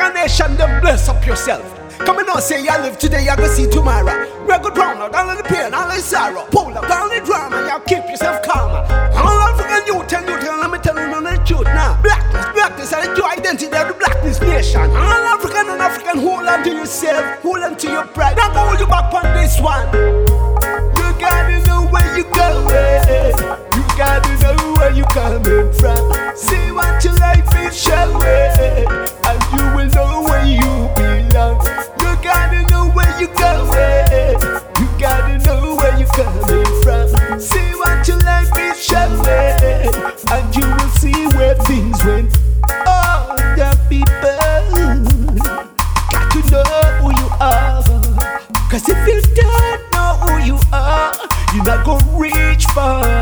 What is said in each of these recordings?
African nation, then bless up yourself. Come and not say you live today, you go see tomorrow. We're go drown out all of the pain, all the sorrow. Pull up all the drama, you keep yourself calmer. All African youth and youth, and let me tell you of the truth now. Blackness, blackness, and the true identity of the blackness nation. All African and African, hold on to yourself, hold on to your pride. Don't hold you back on this one. You gotta know where you going. You gotta know where you coming from. See what your life is showing, not gonna reach far.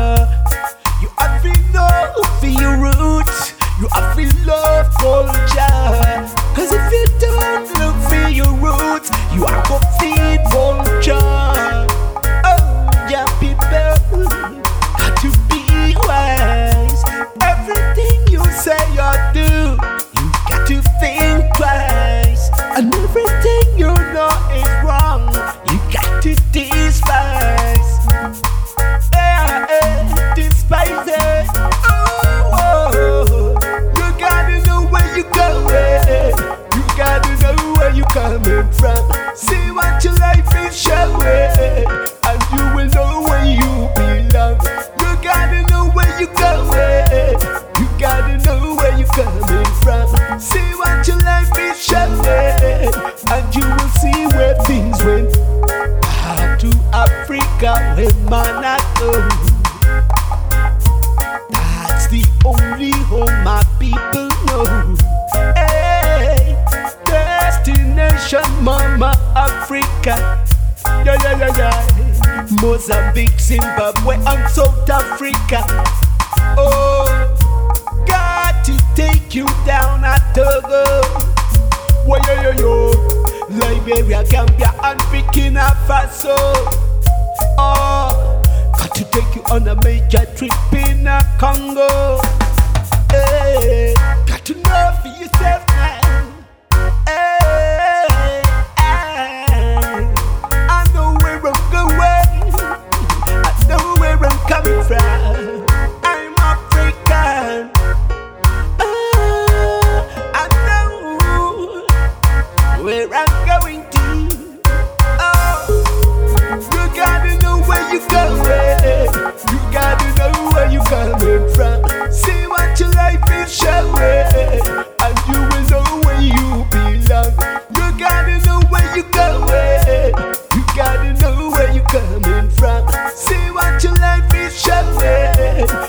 Africa, where man I. That's the only home my people know. Hey, destination, Mama Africa. Yeah, yeah, yeah, yeah. Mozambique, Zimbabwe, and South Africa. Oh, got to take you down at Togo. Whoa, yo, yo, yo. Liberia, Gambia, and Burkina Faso. Oh, got to take you on a major trip in Congo. Eh, got to know for yourself eh, where I'm going. I know where I'm coming from. I'm African. Eh, I know where I'm going. Bye.